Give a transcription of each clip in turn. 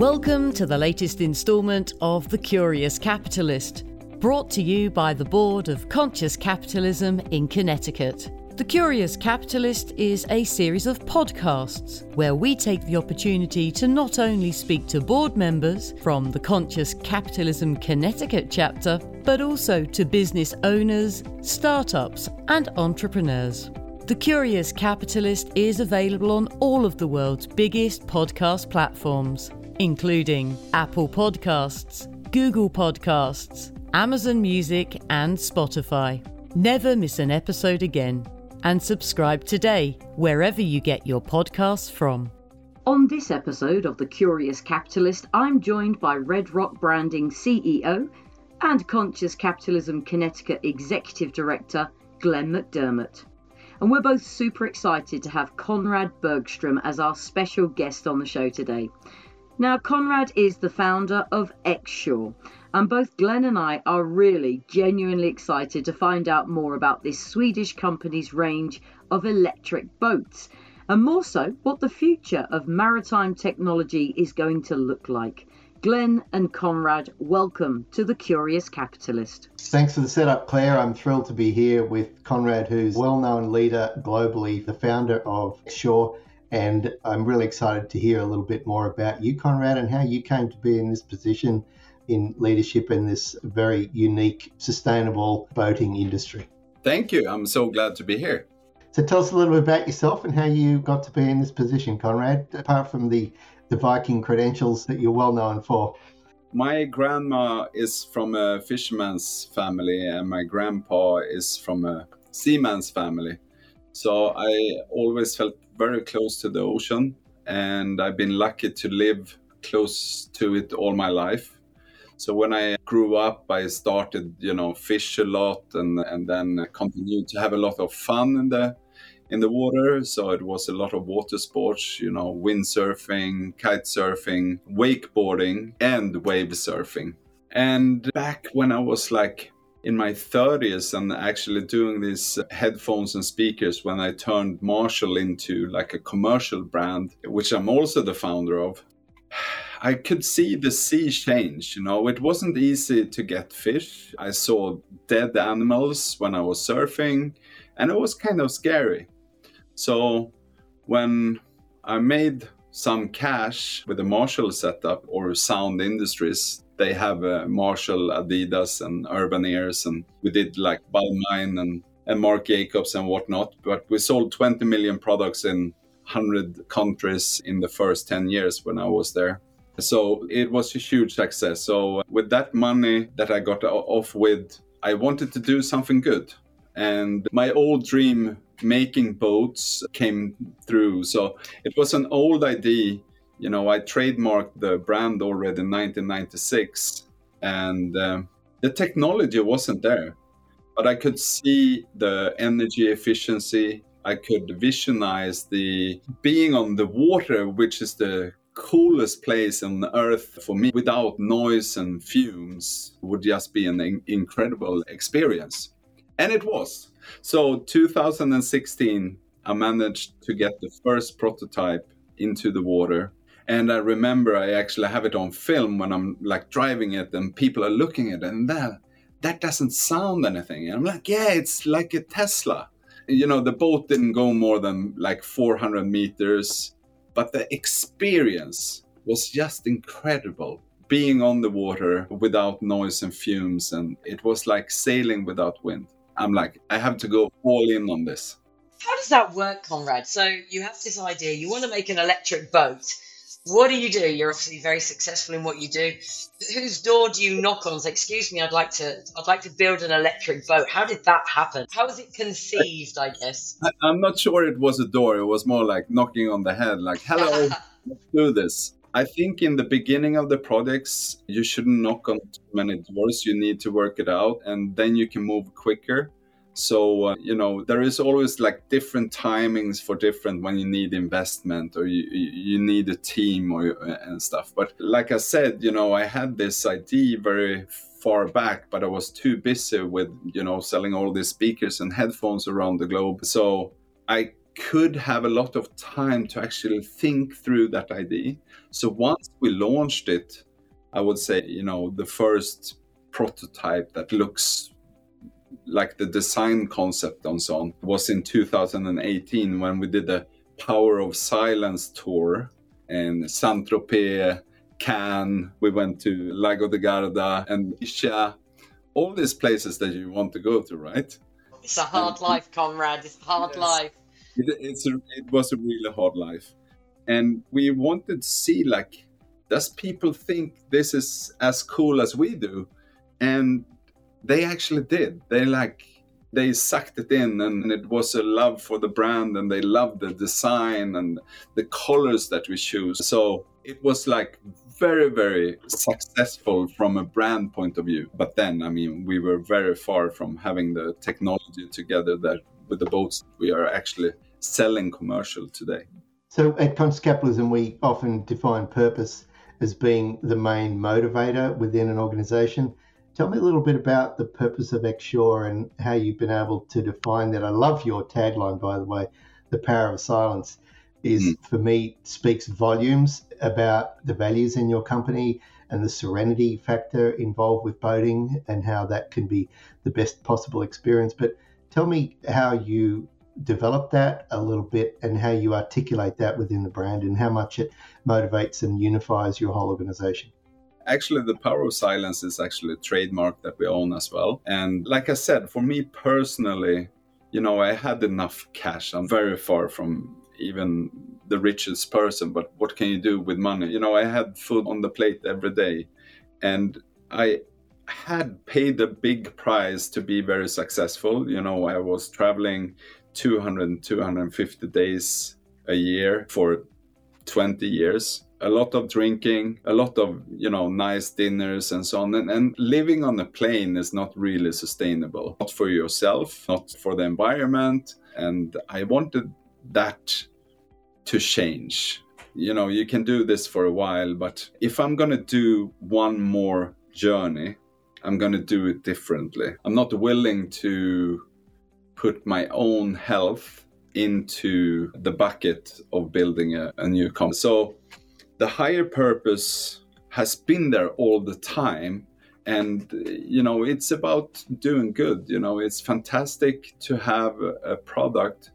Welcome to the latest instalment of The Curious Capitalist, brought to you by the Board of Conscious Capitalism in Connecticut. The Curious Capitalist is a series of podcasts where we take the opportunity to not only speak to board members from the Conscious Capitalism Connecticut chapter, but also to business owners, startups, and entrepreneurs. The Curious Capitalist is available on all of the world's biggest podcast platforms, including Apple Podcasts, Google Podcasts, Amazon Music, and Spotify. Never miss an episode again and subscribe today wherever you get your podcasts from. On this episode of The Curious Capitalist, I'm joined by Red Rock Branding CEO and Conscious Capitalism Connecticut Executive Director, Glen McDermott. And we're both super excited to have Konrad Bergström as our special guest on the show today. Now, Konrad is the founder of Xshore, and both Glen and I are really genuinely excited to find out more about this Swedish company's range of electric boats, and more so, what the future of maritime technology is going to look like. Glen and Konrad, welcome to The Curious Capitalist. Thanks for the setup, Claire. I'm thrilled to be here with Konrad, who's a well known leader globally, the founder of Shore. And I'm really excited to hear a little bit more about you, Konrad, and how you came to be in this position in leadership in this very unique, sustainable boating industry. Thank you. I'm so glad to be here. So tell us a little bit about yourself and how you got to be in this position, Konrad, apart from the, the Viking credentials that you're well known for. My grandma is from a fisherman's family, and my grandpa is from a seaman's family. So I always felt very close to the ocean, and I've been lucky to live close to it all my life. So when I grew up, I started, you know, fish a lot, and and then continued to have a lot of fun in the in the water. So it was a lot of water sports, you know, windsurfing, kite surfing, wakeboarding, and wave surfing. And back when I was like in my 30s and actually doing these uh, headphones and speakers when I turned Marshall into like a commercial brand, which I'm also the founder of. I could see the sea change. You know, it wasn't easy to get fish. I saw dead animals when I was surfing, and it was kind of scary. So, when I made some cash with the Marshall setup or Zound Industries, they have uh, Marshall, Adidas, and Urban Ears, and we did like Balmain and and Marc Jacobs and whatnot. But we sold 20 million products in 100 countries in the first 10 years when I was there. So it was a huge success. So with that money that I got off with, I wanted to do something good. And my old dream making boats came through. So it was an old idea. You know, I trademarked the brand already in 1996, and uh, the technology wasn't there. But I could see the energy efficiency. I could visualize the being on the water, which is the coolest place on earth for me without noise and fumes would just be an in- incredible experience. And it was. So 2016 I managed to get the first prototype into the water and I remember I actually have it on film when I'm like driving it and people are looking at it and that that doesn't sound anything. And I'm like, yeah, it's like a Tesla. You know, the boat didn't go more than like 400 meters but the experience was just incredible being on the water without noise and fumes and it was like sailing without wind i'm like i have to go all in on this. How does that work konrad? So you have this idea you want to make an electric boat. What do you do? You're obviously very successful in what you do. Whose door do you knock on? Say excuse me i'd like to i'd like to build an electric boat. How did that happen? How was it conceived i guess? I, i'm not sure it was a door. It was more like knocking on the head like hello let's do this I think in the beginning of the projects, you shouldn't knock on too many doors. You need to work it out and then you can move quicker. So, uh, you know, there is always like different timings for different when you need investment or you, you need a team or and stuff. But like I said, you know, I had this idea very far back, but I was too busy with, you know, selling all these speakers and headphones around the globe. So I could have a lot of time to actually think through that idea. So once we launched it, I would say, you know, the first prototype that looks like the design concept and so on was in 2018 when we did the Power of Silence tour in Saint Tropez, Cannes. We went to Lago de Garda and Ischia, all these places that you want to go to, right? It's a hard life, comrade. It's a hard yes. life. It, a, it was a really hard life. And we wanted to see, like, does people think this is as cool as we do? And they actually did. They like they sucked it in and it was a love for the brand and they loved the design and the colors that we choose so it was like very very successful from a brand point of view but then i mean we were very far from having the technology together that with the boats we are actually selling commercial today so at conscious capitalism we often define purpose as being the main motivator within an organization Tell me a little bit about the purpose of Xshore and how you've been able to define that. I love your tagline, by the way. The power of silence is, mm. for me, speaks volumes about the values in your company and the serenity factor involved with boating and how that can be the best possible experience. But tell me how you develop that a little bit and how you articulate that within the brand and how much it motivates and unifies your whole organization. Actually the power of silence is actually a trademark that we own as well. And like i said for me personally you know i had enough cash. I'm very far from even the richest person but what can you do with money? You know i had food on the plate every day and i had paid a big price to be very successful. You know i was traveling 200 250 days a year for 20 years a lot of drinking, a lot of you know nice dinners and so on. And, and, living on a plane is not really sustainable, not for yourself, not for the environment. And I wanted that to change. You know, you can do this for a while, but if I'm gonna do one more journey, I'm gonna do it differently. I'm not willing to put my own health into the bucket of building a, a new company. So the higher purpose has been there all the time and you know it's about doing good you know it's fantastic to have a product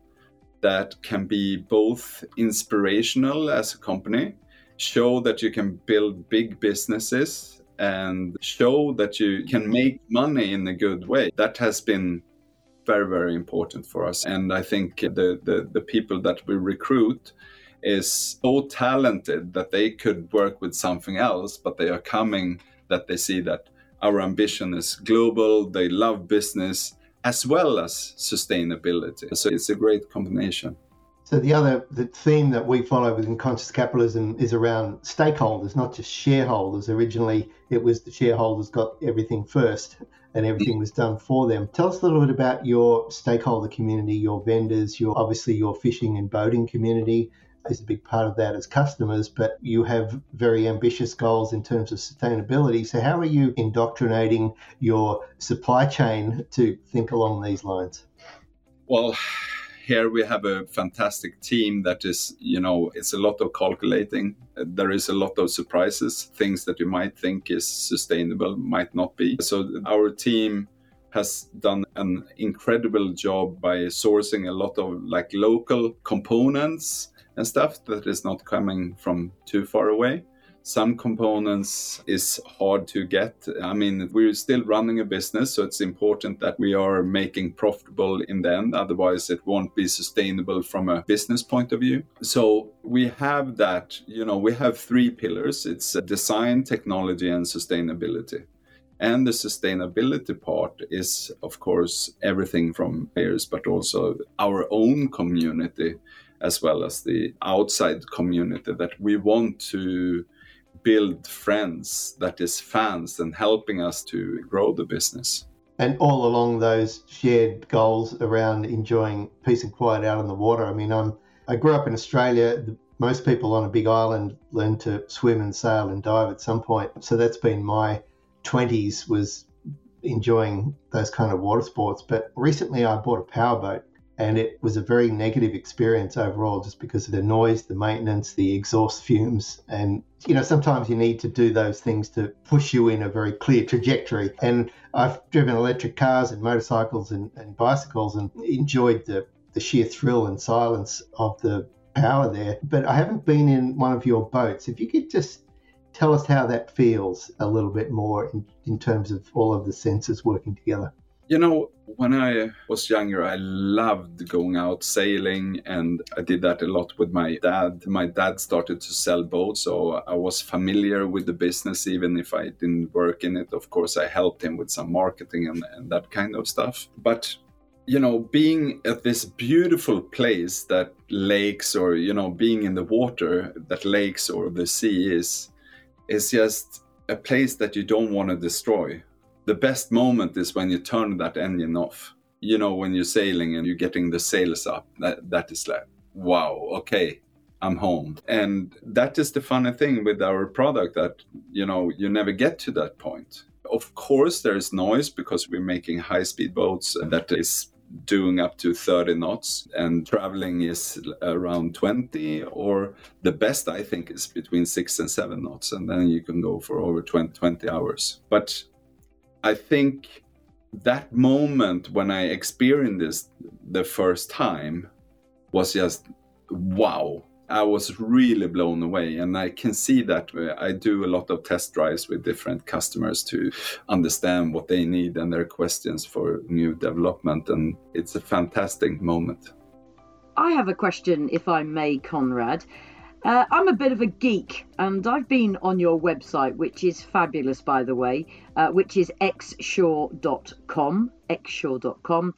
that can be both inspirational as a company show that you can build big businesses and show that you can make money in a good way that has been very very important for us and i think the the, the people that we recruit is so talented that they could work with something else, but they are coming that they see that our ambition is global, they love business as well as sustainability. So it's a great combination. So the other the theme that we follow within conscious capitalism is around stakeholders, not just shareholders. Originally, it was the shareholders got everything first, and everything was done for them. Tell us a little bit about your stakeholder community, your vendors, your obviously your fishing and boating community, is a big part of that as customers, but you have very ambitious goals in terms of sustainability. So, how are you indoctrinating your supply chain to think along these lines? Well, here we have a fantastic team that is, you know, it's a lot of calculating. There is a lot of surprises, things that you might think is sustainable might not be. So, our team has done an incredible job by sourcing a lot of like local components and stuff that is not coming from too far away. Some components is hard to get. I mean, we're still running a business, so it's important that we are making profitable in the end. Otherwise, it won't be sustainable from a business point of view. So we have that, you know, we have three pillars. It's design, technology, and sustainability. And the sustainability part is, of course, everything from players, but also our own community as well as the outside community that we want to build friends that is fans and helping us to grow the business. And all along those shared goals around enjoying peace and quiet out on the water. I mean i'm i grew up in australia. Most people on a big island learn to swim and sail and dive at some point. So that's been my 20s was enjoying those kind of water sports. But recently i bought a powerboat and it was a very negative experience overall just because of the noise the maintenance the exhaust fumes. And you know sometimes you need to do those things to push you in a very clear trajectory. And i've driven electric cars and motorcycles and, and bicycles and enjoyed the, the sheer thrill and silence of the power there. But i haven't been in one of your boats. If you could just tell us how that feels a little bit more in, in terms of all of the senses working together you know, when I was younger, I loved going out sailing, and I did that a lot with my dad. My dad started to sell boats, so I was familiar with the business, even if I didn't work in it. Of course, I helped him with some marketing and, and that kind of stuff. But you know, being at this beautiful place that lakes or, you know, being in the water that lakes or the sea is, is just a place that you don't want to destroy the best moment is when you turn that engine off. You know, when you're sailing and you're getting the sails up, that, that is like, wow, okay, I'm home. And that is the funny thing with our product that, you know, you never get to that point. Of course, there's noise because we're making high speed boats that is doing up to 30 knots and traveling is around 20 or the best i think is between 6 and 7 knots and then you can go for over 20, 20 hours but I think that moment when I experienced this the first time was just wow. I was really blown away, and I can see that uh, I do a lot of test drives with different customers to understand what they need and their questions for new development, and it's a fantastic moment. I have a question, if I may, Konrad. Uh, I'm a bit of a geek, and I've been on your website, which is fabulous, by the way, uh, which is xshore.com. xshore.com.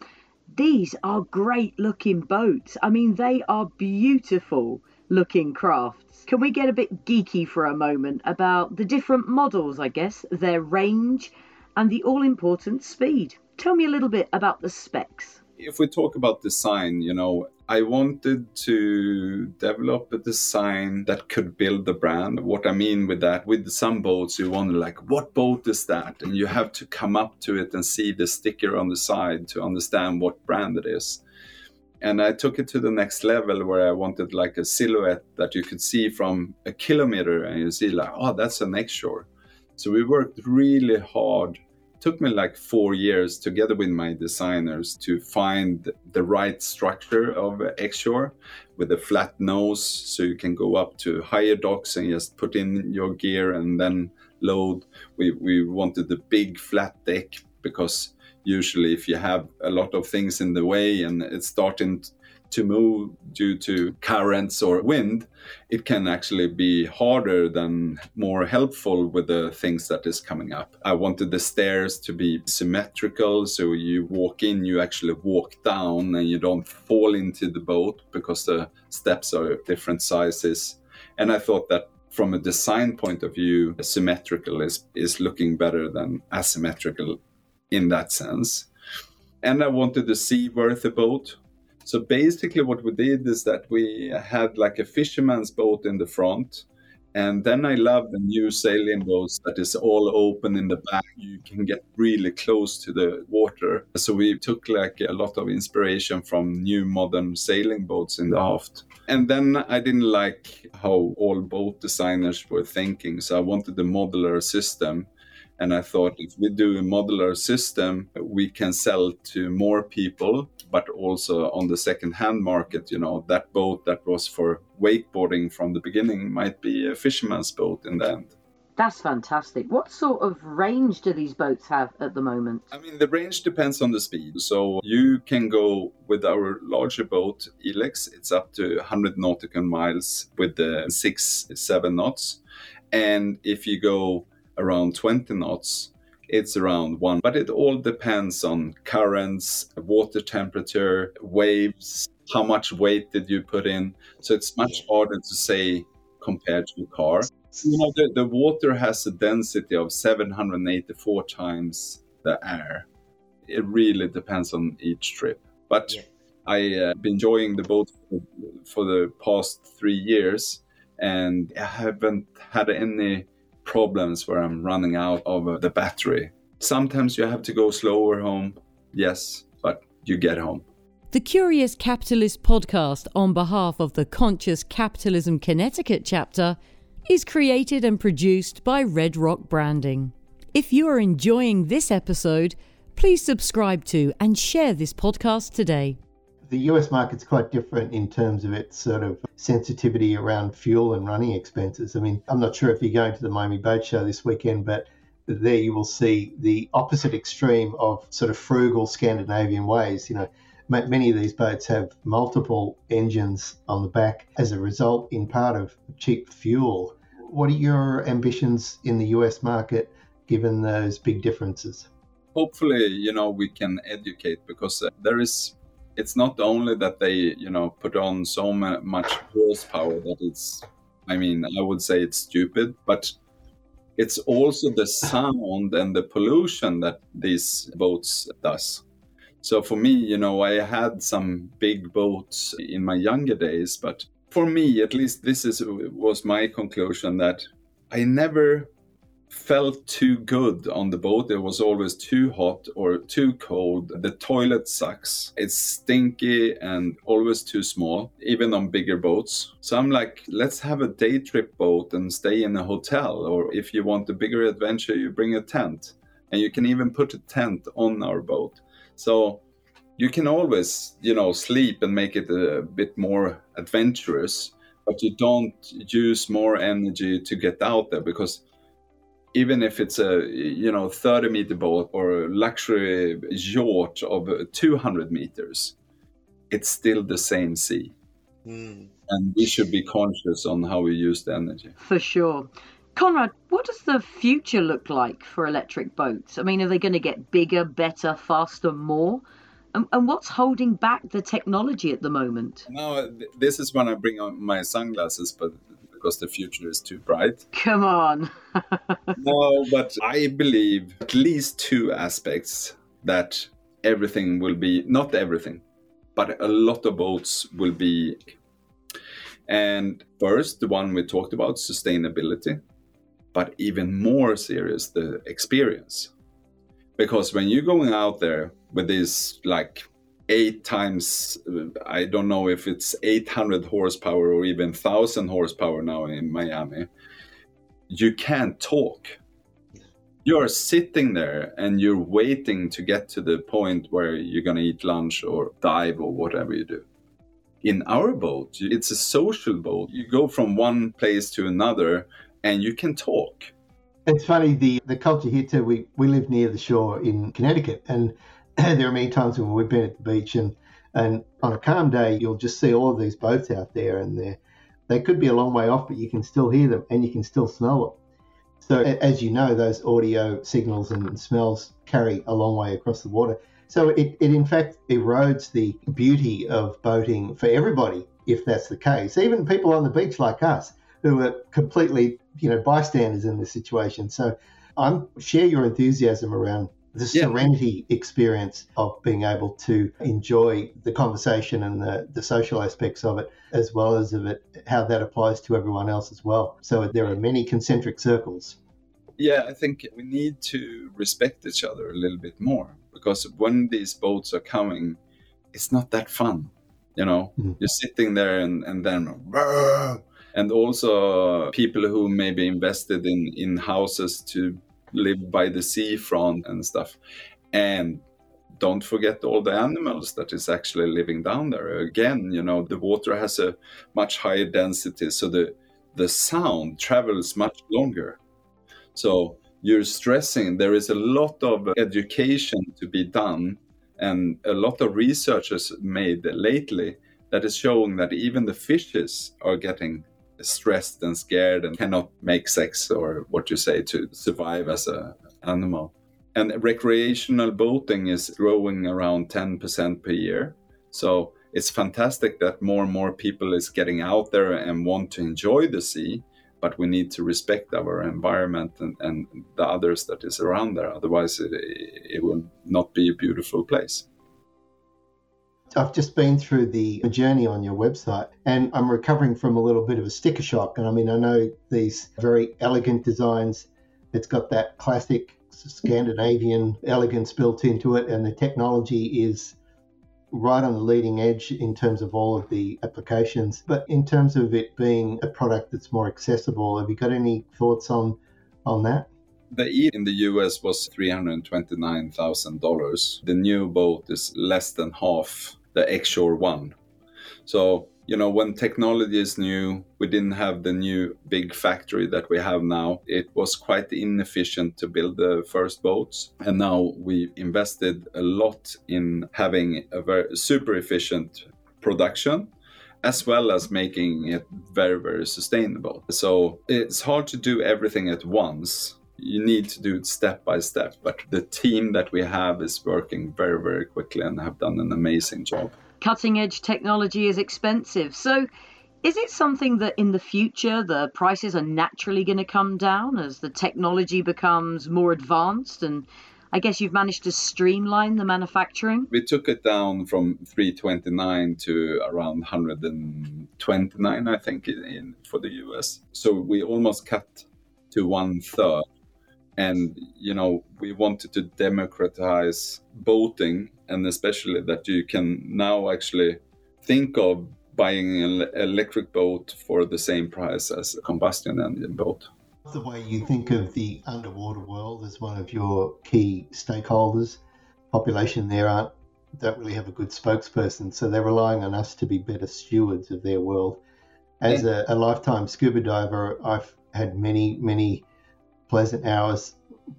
These are great looking boats. I mean, they are beautiful looking crafts. Can we get a bit geeky for a moment about the different models, I guess, their range, and the all important speed? Tell me a little bit about the specs. If we talk about design, you know, I wanted to develop a design that could build the brand. What I mean with that, with some boats, you wonder like, what boat is that? And you have to come up to it and see the sticker on the side to understand what brand it is. And I took it to the next level where I wanted like a silhouette that you could see from a kilometer and you see like, oh, that's an shore. So we worked really hard took me like four years together with my designers to find the right structure of Xshore with a flat nose so you can go up to higher docks and just put in your gear and then load. We, we wanted the big flat deck because usually if you have a lot of things in the way and it's starting to move due to currents or wind, it can actually be harder than more helpful with the things that is coming up. I wanted the stairs to be symmetrical, so you walk in, you actually walk down, and you don't fall into the boat because the steps are different sizes. And I thought that from a design point of view, symmetrical is, is looking better than asymmetrical in that sense. And I wanted the seaworthy boat so basically, what we did is that we had like a fisherman's boat in the front. And then I love the new sailing boats that is all open in the back. You can get really close to the water. So we took like a lot of inspiration from new modern sailing boats in the aft. And then I didn't like how all boat designers were thinking. So I wanted a modular system and I thought if we do a modular system, we can sell to more people, but also on the second hand market, you know, that boat that was for wakeboarding from the beginning might be a fisherman's boat in the end. That's fantastic. What sort of range do these boats have at the moment? I mean, the range depends on the speed. So you can go with our larger boat, Eelex, it's up to 100 nautical miles with the six, seven knots. And if you go around 20 knots, it's around one. But it all depends on currents, water temperature, waves, how much weight did you put in. So it's much harder to say compared to a car. You know, the, the water has a density of 784 times the air. It really depends on each trip. But yeah. I've uh, been enjoying the boat for, for the past three years and I haven't had any problems where I'm running out of uh, the battery. Sometimes you have to go slower home, yes, but you get home. The Curious Capitalist podcast, on behalf of the Conscious Capitalism Connecticut chapter, is created and produced by Red Rock Branding. If you are enjoying this episode, please subscribe to and share this podcast today. The US market's quite different in terms of its sort of sensitivity around fuel and running expenses. I mean, I'm not sure if you're going to the Miami Boat Show this weekend, but there you will see the opposite extreme of sort of frugal Scandinavian ways. You know, many of these boats have multiple engines on the back as a result, in part, of cheap fuel. What are your ambitions in the US market given those big differences? Hopefully, you know, we can educate because uh, there is, it's not only that they, you know, put on so much horsepower that it's, I mean, I would say it's stupid, but it's also the sound and the pollution that these boats does. So for me, you know, I had some big boats in my younger days, but for me, at least, this is was my conclusion that I never felt too good on the boat. It was always too hot or too cold. The toilet sucks. It's stinky and always too small, even on bigger boats. So I'm like, let's have a day trip boat and stay in a hotel. Or if you want a bigger adventure, you bring a tent. And you can even put a tent on our boat. So you can always, you know, sleep and make it a bit more adventurous, but you don't use more energy to get out there because even if it's a you know 30 meter boat or a luxury yacht of 200 meters it's still the same sea mm. and we should be conscious on how we use the energy for sure Konrad, what does the future look like for electric boats? I mean, are they going to get bigger, better, faster, more? And, and what's holding back the technology at the moment? No, this is when I bring on my sunglasses, but because the future is too bright. Come on. no, but I believe at least two aspects that everything will be, not everything, but a lot of boats will be. And first, the one we talked about, sustainability but even more serious the experience because when you're going out there with this like eight times i don't know if it's 800 horsepower or even 1000 horsepower now in miami you can't talk you're sitting there and you're waiting to get to the point where you're going to eat lunch or dive or whatever you do in our boat it's a social boat you go from one place to another and you can talk. It's funny the the culture here too. We we live near the shore in Connecticut, and there are many times when we've been at the beach and and on a calm day you'll just see all of these boats out there, and they they could be a long way off, but you can still hear them and you can still smell them. So as you know, those audio signals and smells carry a long way across the water. So it, it in fact erodes the beauty of boating for everybody if that's the case. Even people on the beach like us who are completely, you know, bystanders in this situation. So I share your enthusiasm around the yeah. serenity experience of being able to enjoy the conversation and the, the social aspects of it, as well as of it, how that applies to everyone else as well. So there are many concentric circles. Yeah, I think we need to respect each other a little bit more because when these boats are coming, it's not that fun. You know, mm-hmm. you're sitting there and, and then and also people who maybe invested in in houses to live by the seafront and stuff. And don't forget all the animals that is actually living down there. Again you know the water has a much higher density so the the sound travels much longer. So you're stressing there is a lot of education to be done and a lot of research is made lately that is showing that even the fishes are getting stressed and scared and cannot make sex or what you say to survive as an animal. And recreational boating is growing around 10% per year. So it's fantastic that more and more people is getting out there and want to enjoy the sea, but we need to respect our environment and, and the others that is around there. Otherwise, it, it will not be a beautiful place. I've just been through the journey on your website and I'm recovering from a little bit of a sticker shock. And I mean, I know these very elegant designs, it's got that classic Scandinavian elegance built into it, and the technology is right on the leading edge in terms of all of the applications. But in terms of it being a product that's more accessible, have you got any thoughts on on that? The E in the US was $329,000. The new boat is less than half the X-Shore one. So you know, when technology is new, we didn't have the new big factory that we have now. It was quite inefficient to build the first boats. And now we invested a lot in having a very super efficient production as well as making it very, very sustainable. So it's hard to do everything at once. You need to do it step by step, but the team that we have is working very, very quickly and have done an amazing job cutting edge technology is expensive. So, is it something that in the future the prices are naturally going to come down as the technology becomes more advanced and I guess you've managed to streamline the manufacturing. We took it down from 329 to around 129, I think, in, in, for the US. So we almost cut to one third. And, you know, we wanted to democratize boating and especially that you can now actually think of buying an electric boat for the same price as a combustion engine boat. The way you think of the underwater world as one of your key stakeholders, population there aren't don't really have a good spokesperson, so they're relying on us to be better stewards of their world. As a, a lifetime scuba diver, I've had many, many pleasant hours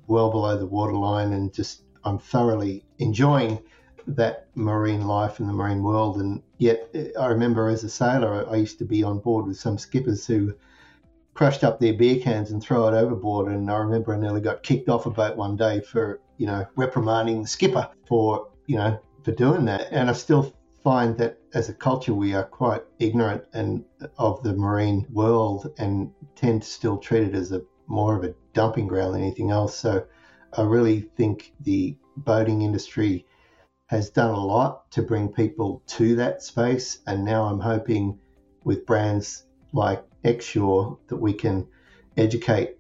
well below the waterline and just I'm thoroughly enjoying that marine life and the marine world. And yet, I remember as a sailor, I used to be on board with some skippers who crushed up their beer cans and throw it overboard. And I remember I nearly got kicked off a boat one day for, you know, reprimanding the skipper for, you know, for doing that. And I still find that as a culture we are quite ignorant and of the marine world and tend to still treat it as a more of a dumping ground than anything else. So I really think the boating industry has done a lot to bring people to that space. And now I'm hoping with brands like X-Shore that we can educate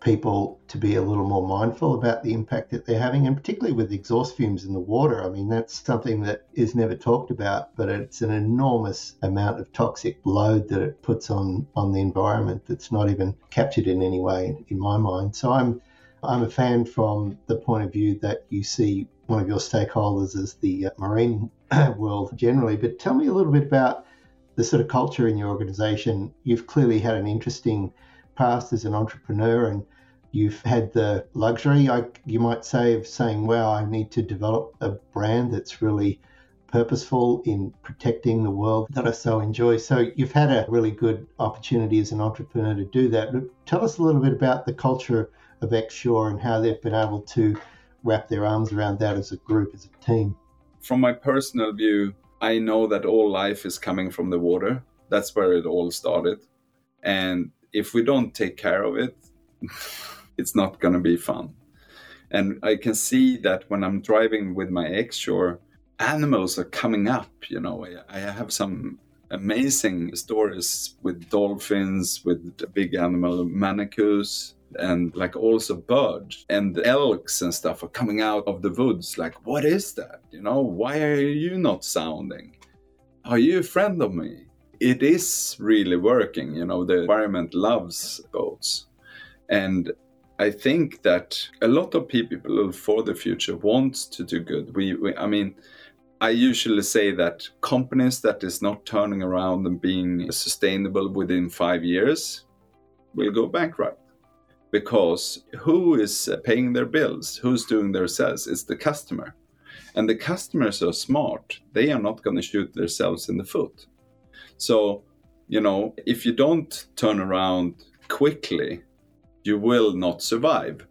people to be a little more mindful about the impact that they're having, and particularly with exhaust fumes in the water. I mean, that's something that is never talked about, but it's an enormous amount of toxic load that it puts on on the environment that's not even captured in any way, in my mind. So I'm I'm a fan from the point of view that you see one of your stakeholders as the uh, marine world generally. But tell me a little bit about the sort of culture in your organization. You've clearly had an interesting past as an entrepreneur and you've had the luxury, I, you might say, of saying, wow, I need to develop a brand that's really purposeful in protecting the world that I so enjoy. So you've had a really good opportunity as an entrepreneur to do that. But tell us a little bit about the culture of X-Shore and how they've been able to wrap their arms around that as a group, as a team? From my personal view, I know that all life is coming from the water. That's where it all started. And if we don't take care of it, it's not going to be fun. And I can see that when I'm driving with my X-Shore, animals are coming up. You know, I have some amazing stories with dolphins, with big animal manacus, and like also birds and elks and stuff are coming out of the woods like what is that you know why are you not sounding are you a friend of me it is really working you know the environment loves boats. And i think that a lot of people for the future want to do good. We, we i mean I usually say that companies that is not turning around and being sustainable within five years will go bankrupt. Because who is paying their bills? Who's doing their sales? It's the customer. And the customers are smart. They are not going to shoot themselves in the foot so you know if you don't turn around quickly you will not survive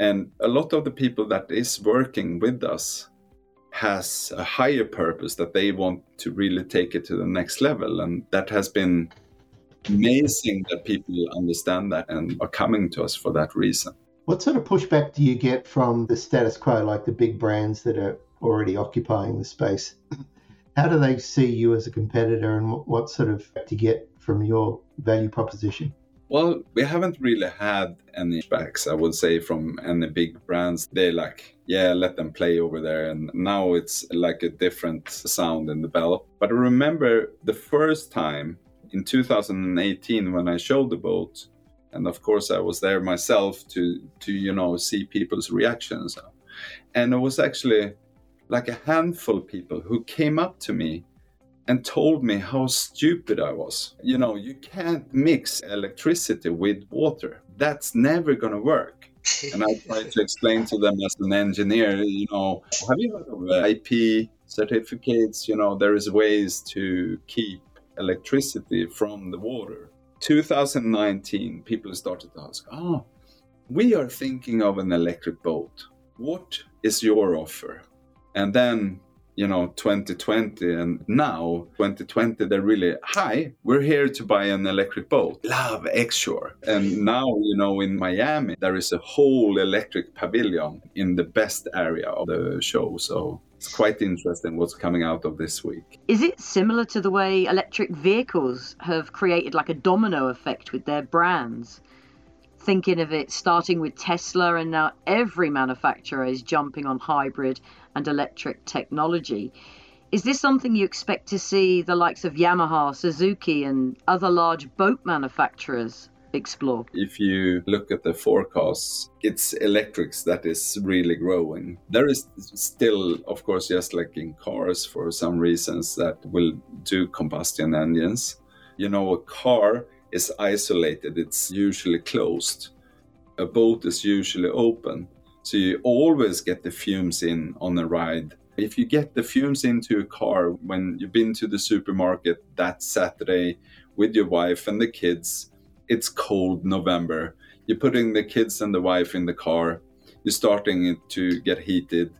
and a lot of the people that is working with us has a higher purpose that they want to really take it to the next level and that has been amazing that people understand that and are coming to us for that reason. What sort of pushback do you get from the status quo, like the big brands that are already occupying the space? How do they see you as a competitor, and what sort of to get from your value proposition? Well, we haven't really had any backs, I would say, from any big brands. They like, yeah, let them play over there. And now it's like a different sound in the bell. But I remember the first time in 2018 when I showed the boat, and of course I was there myself to to you know see people's reactions, and it was actually like a handful of people who came up to me and told me how stupid I was. You know, you can't mix electricity with water. That's never going to work. and I tried to explain to them as an engineer, you know, have you heard of uh, IP certificates? You know, there is ways to keep electricity from the water. 2019, people started to ask, oh, we are thinking of an electric boat. What is your offer? And then you know 2020 and now 2020 they're really hi we're here to buy an electric boat. Love X-Shore. And now you know in miami there is a whole electric pavilion in the best area of the show. So it's quite interesting what's coming out of this week. Is it similar to the way electric vehicles have created like a domino effect with their brands? Thinking of it starting with Tesla, and now every manufacturer is jumping on hybrid and electric technology. Is this something you expect to see the likes of Yamaha, Suzuki, and other large boat manufacturers explore? If you look at the forecasts, it's electrics that is really growing. There is still, of course, just like in cars, for some reasons, that will do combustion engines. You know, a car is isolated, it's usually closed. A boat is usually open. So you always get the fumes in on a ride. If you get the fumes into a car when you've been to the supermarket that Saturday with your wife and the kids, it's cold November. You're putting the kids and the wife in the car, you're starting it to get heated,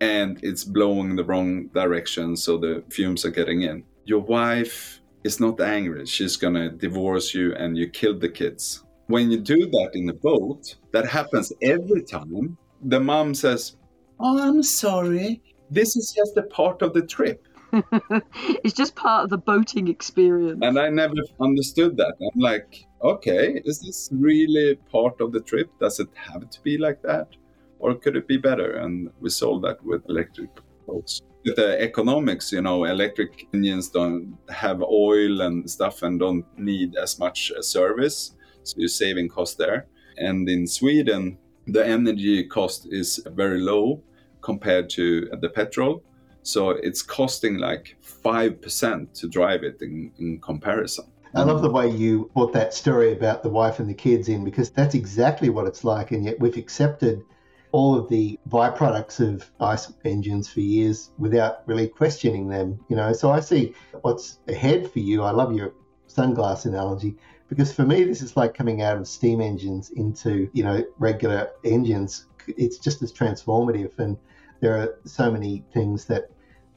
and it's blowing the wrong direction, so the fumes are getting in. Your wife is not angry. She's gonna divorce you and you kill the kids. When you do that in a boat, that happens every time. The mom says, Oh, I'm sorry. This is just a part of the trip. it's just part of the boating experience. And I never understood that. I'm like, okay, is this really part of the trip? Does it have to be like that? Or could it be better? And we solved that with electric boats With the economics, you know, electric engines don't have oil and stuff and don't need as much service. So you're saving cost there. And in Sweden, the energy cost is very low compared to the petrol. So it's costing like 5% to drive it in, in comparison. I love the way you brought that story about the wife and the kids in because that's exactly what it's like. And yet we've accepted all of the byproducts of ice engines for years without really questioning them. You know, so I see what's ahead for you. I love your sunglass analogy because for me this is like coming out of steam engines into you know regular engines. It's just as transformative, and there are so many things that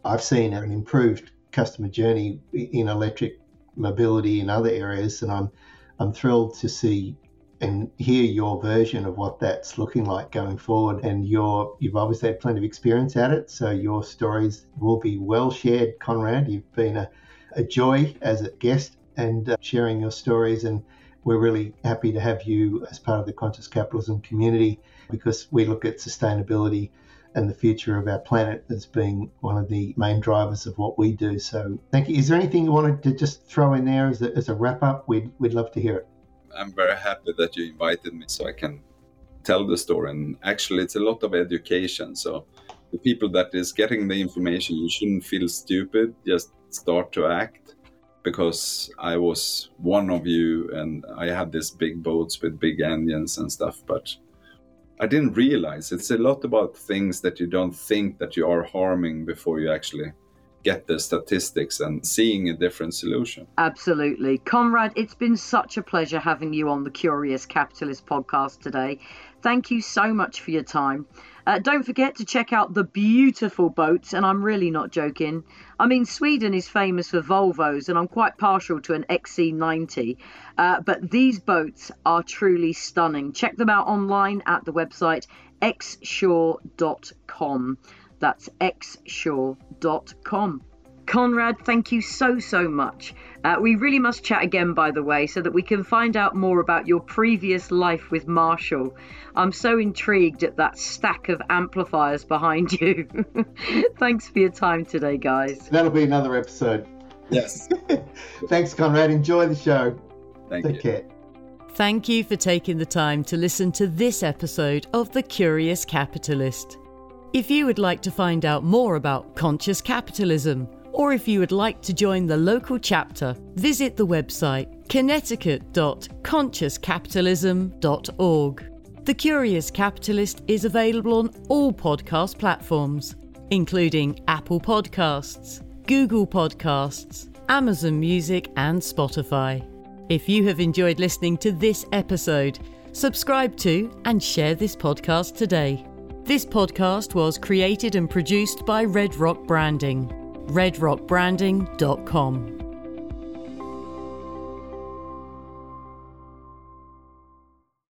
I've seen an improved customer journey in electric mobility in other areas, and I'm I'm thrilled to see and hear your version of what that's looking like going forward. And you're, you've obviously had plenty of experience at it, so your stories will be well shared, Konrad. You've been a, a joy as a guest and uh, sharing your stories. And we're really happy to have you as part of the conscious capitalism community because we look at sustainability and the future of our planet as being one of the main drivers of what we do. So thank you. Is there anything you wanted to just throw in there as a, as a wrap up? We'd, we'd love to hear it. I'm very happy that you invited me so I can tell the story. And actually, it's a lot of education. So the people that is getting the information, you shouldn't feel stupid. Just start to act because I was one of you and I had these big boats with big engines and stuff, but I didn't realize it's a lot about things that you don't think that you are harming before you actually get the statistics and seeing a different solution. Absolutely. Konrad, it's been such a pleasure having you on the Curious Capitalist podcast today. Thank you so much for your time. Uh, don't forget to check out the beautiful boats, and I'm really not joking. I mean, Sweden is famous for Volvos, and I'm quite partial to an XC90, uh, but these boats are truly stunning. Check them out online at the website xshore.com. That's xshore.com. Konrad, thank you so, so much. Uh, we really must chat again, by the way, so that we can find out more about your previous life with Marshall. I'm so intrigued at that stack of amplifiers behind you. Thanks for your time today, guys. That'll be another episode. Yes. Thanks, Konrad. Enjoy the show. Thank Take you. care. Thank you for taking the time to listen to this episode of The Curious Capitalist. If you would like to find out more about conscious capitalism, or if you would like to join the local chapter, visit the website connecticut.consciouscapitalism.org. The Curious Capitalist is available on all podcast platforms, including Apple Podcasts, Google Podcasts, Amazon Music, and Spotify. If you have enjoyed listening to this episode, subscribe to and share this podcast today. This podcast was created and produced by Red Rock Branding. redrockbranding.com.